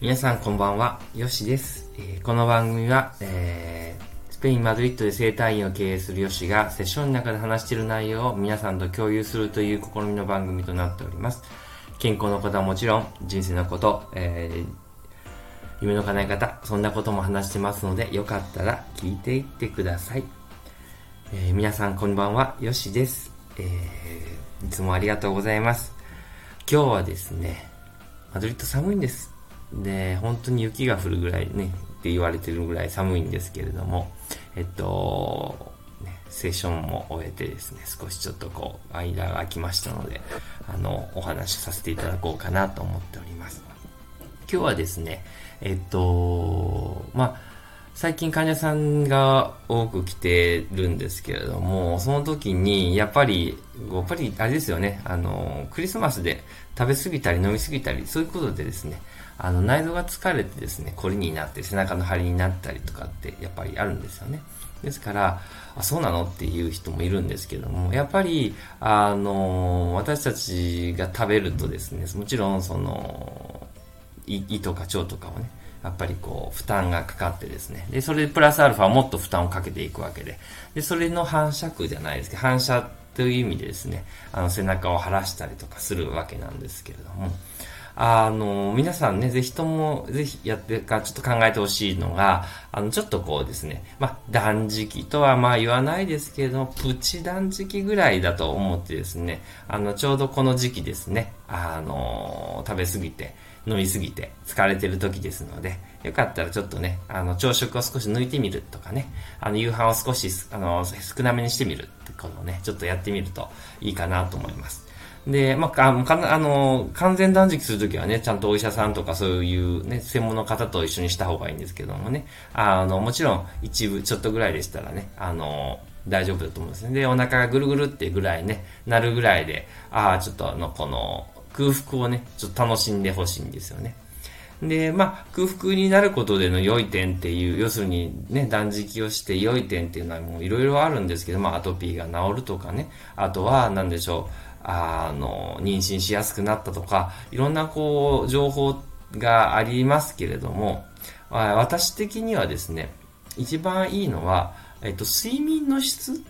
皆さんこんばんは、よしです。えー、この番組は、えー、スペイン・マドリッドで生態院を経営するよしがセッションの中で話している内容を皆さんと共有するという試みの番組となっております。健康のことはもちろん、人生のこと、えー、夢の叶え方、そんなことも話してますので、よかったら聞いていってください。えー、皆さんこんばんは、よしです。えー、いつもありがとうございます。今日はですね、マドリッド寒いんです。で、本当に雪が降るぐらいね、って言われてるぐらい寒いんですけれども、えっと、ね、セッションも終えてですね、少しちょっとこう、間が空きましたので、あの、お話しさせていただこうかなと思っております。今日はですね、えっと、まあ、最近患者さんが多く来てるんですけれども、その時に、やっぱり、やっぱり、あれですよね、あの、クリスマスで食べ過ぎたり飲み過ぎたり、そういうことでですね、あの、内臓が疲れてですね、こりになって背中の張りになったりとかって、やっぱりあるんですよね。ですから、あ、そうなの？っていう人もいるんですけども、やっぱり、あの、私たちが食べるとですね、もちろん、その、胃とか腸とかをね、やっぱりこう、負担がかかってですね。で、それでプラスアルファはもっと負担をかけていくわけで。で、それの反射区じゃないですけど、反射という意味でですね、あの、背中を晴らしたりとかするわけなんですけれども、あの、皆さんね、ぜひとも、ぜひやってか、ちょっと考えてほしいのが、あの、ちょっとこうですね、まあ、断食とはまあ言わないですけれども、プチ断食ぐらいだと思ってですね、あの、ちょうどこの時期ですね、あの、食べ過ぎて、飲みすぎて疲れてる時ですので、よかったらちょっとね、あの、朝食を少し抜いてみるとかね、あの、夕飯を少し、あの、少なめにしてみるってことをね、ちょっとやってみるといいかなと思います。で、まあ、あかあの、完全断食するときはね、ちゃんとお医者さんとかそういうね、専門の方と一緒にした方がいいんですけどもね、あの、もちろん一部ちょっとぐらいでしたらね、あの、大丈夫だと思うんですね。で、お腹がぐるぐるってぐらいね、なるぐらいで、ああ、ちょっとあの、この、空腹をね、ちょっと楽しんでほしいんですよね。で、まあ、空腹になることでの良い点っていう、要するにね、断食をして良い点っていうのはもういろいろあるんですけど、まあ、アトピーが治るとかね、あとは、なんでしょう、あの、妊娠しやすくなったとか、いろんなこう、情報がありますけれども、私的にはですね、一番いいのは、えっと、睡眠の質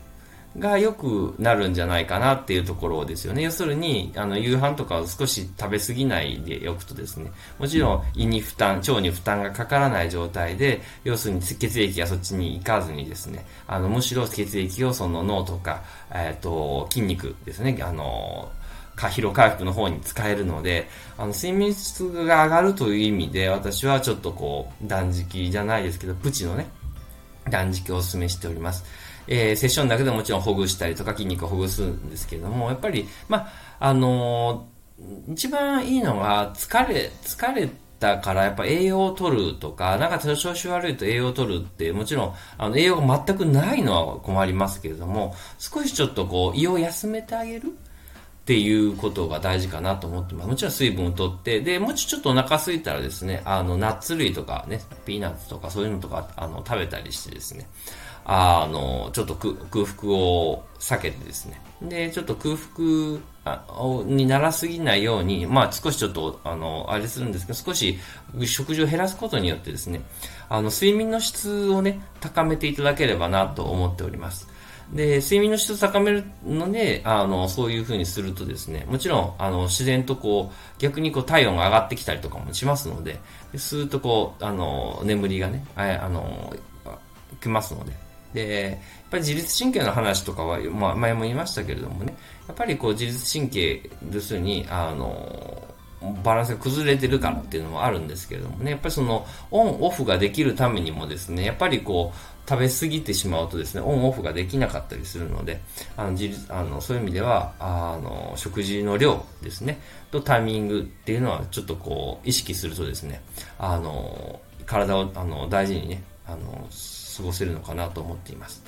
が良くなるんじゃないかなっていうところですよね。要するに、あの、夕飯とかを少し食べ過ぎないでおくとですね、もちろん胃に負担、腸に負担がかからない状態で、要するに血液がそっちに行かずにですね、あの、むしろ血液をその脳とか、えっ、ー、と、筋肉ですね、あの、疲労回復の方に使えるので、あの、睡眠質が上がるという意味で、私はちょっとこう、断食じゃないですけど、プチのね、断食をお勧めしております。えー、セッションだけでもちろんほぐしたりとか筋肉をほぐすんですけれども、やっぱり、まあ、あのー、一番いいのは、疲れ、疲れたからやっぱ栄養を取るとか、なんか調子悪いと栄養を取るって、もちろん、あの、栄養が全くないのは困りますけれども、少しちょっとこう、胃を休めてあげるっていうことが大事かなと思ってます。もちろん水分をとって、で、もうちょっとお腹空いたらですね、あの、ナッツ類とかね、ピーナッツとかそういうのとか、あの、食べたりしてですね、あの、ちょっと空腹を避けてですね。で、ちょっと空腹にならすぎないように、まあ少しちょっと、あの、あれするんですけど、少し食事を減らすことによってですね、あの、睡眠の質をね、高めていただければなと思っております。で、睡眠の質を高めるので、あの、そういう風にするとですね、もちろん、あの、自然とこう、逆にこう、体温が上がってきたりとかもしますので、スーッとこう、あの、眠りがね、あの、きますので、で、やっぱり自律神経の話とかは、まあ、前も言いましたけれどもね、やっぱりこう自律神経、要するに、あの、バランスが崩れてるからっていうのもあるんですけれどもね、やっぱりそのオンオフができるためにもですね、やっぱりこう食べ過ぎてしまうとですね、オンオフができなかったりするので、あの自あのそういう意味では、あの食事の量ですね、とタイミングっていうのはちょっとこう意識するとですね、あの体をあの大事にね、あの過ごせるのかなと思っています。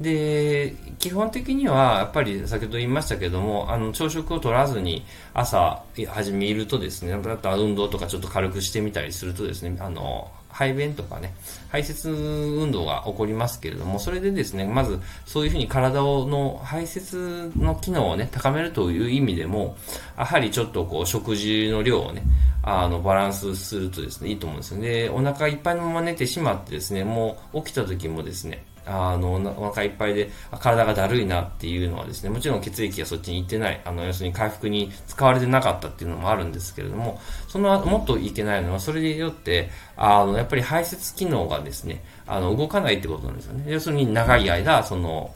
で、基本的には、やっぱり先ほど言いましたけども、あの、朝食を取らずに朝始めるとですね、だった運動とかちょっと軽くしてみたりするとですね、あの、排便とかね、排泄運動が起こりますけれども、それでですね、まずそういうふうに体をの排泄の機能をね、高めるという意味でも、やはりちょっとこう食事の量をね、あの、バランスするとですね、いいと思うんですよね。で、お腹いっぱいのまま寝てしまってですね、もう起きた時もですね、あの、お腹いっぱいで、体がだるいなっていうのはですね、もちろん血液がそっちに行ってない、あの、要するに回復に使われてなかったっていうのもあるんですけれども、その、もっといけないのは、それによって、あの、やっぱり排泄機能がですね、あの、動かないってことなんですよね。要するに長い間、その、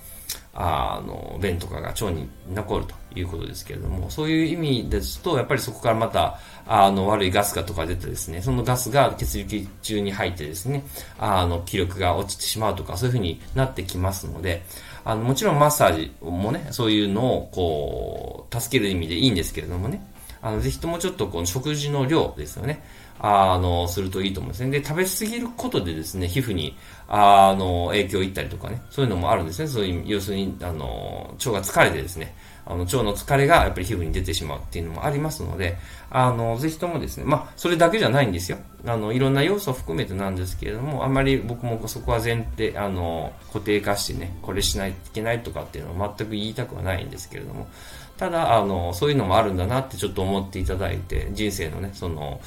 あの、便とかが腸に残るということですけれども、そういう意味ですと、やっぱりそこからまた、あの、悪いガスがとか出てですね、そのガスが血液中に入ってですね、あの、気力が落ちてしまうとか、そういうふうになってきますので、あの、もちろんマッサージもね、そういうのを、こう、助ける意味でいいんですけれどもね、あの、ぜひともちょっとこの食事の量ですよね。あの、するといいと思うんですね。で、食べ過ぎることでですね、皮膚に、あの、影響いったりとかね、そういうのもあるんですね。そういう、要するに、あの、腸が疲れてですね、あの、腸の疲れがやっぱり皮膚に出てしまうっていうのもありますので、あの、ぜひともですね、まあ、それだけじゃないんですよ。あの、いろんな要素を含めてなんですけれども、あまり僕もそこは前提、あの、固定化してね、これしないといけないとかっていうのは全く言いたくはないんですけれども、ただ、あの、そういうのもあるんだなってちょっと思っていただいて、人生のね、その、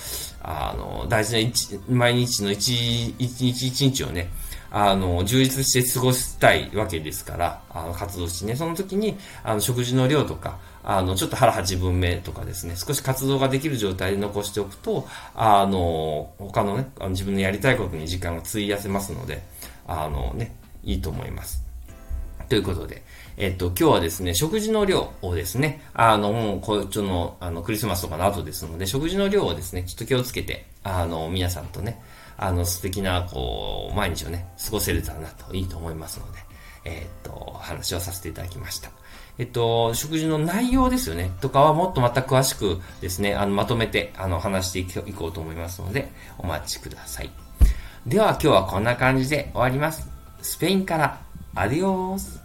あの、大事な一、毎日の一、一日一日をね、あの、充実して過ごしたいわけですから、あの、活動してね、その時に、あの、食事の量とか、あの、ちょっと腹八分目とかですね、少し活動ができる状態で残しておくと、あの、他のね、あの自分のやりたいことに時間が費やせますので、あのね、いいと思います。ということで、えっと、今日はですね、食事の量をですね、あの、もう、こう、ちの、あの、クリスマスとかの後ですので、食事の量をですね、ちょっと気をつけて、あの、皆さんとね、あの、素敵な、こう、毎日をね、過ごせれたらなと、いいと思いますので、えっと、話をさせていただきました。えっと、食事の内容ですよね、とかはもっとまた詳しくですね、あの、まとめて、あの、話していこうと思いますので、お待ちください。では今日はこんな感じで終わります。スペインから、アディオース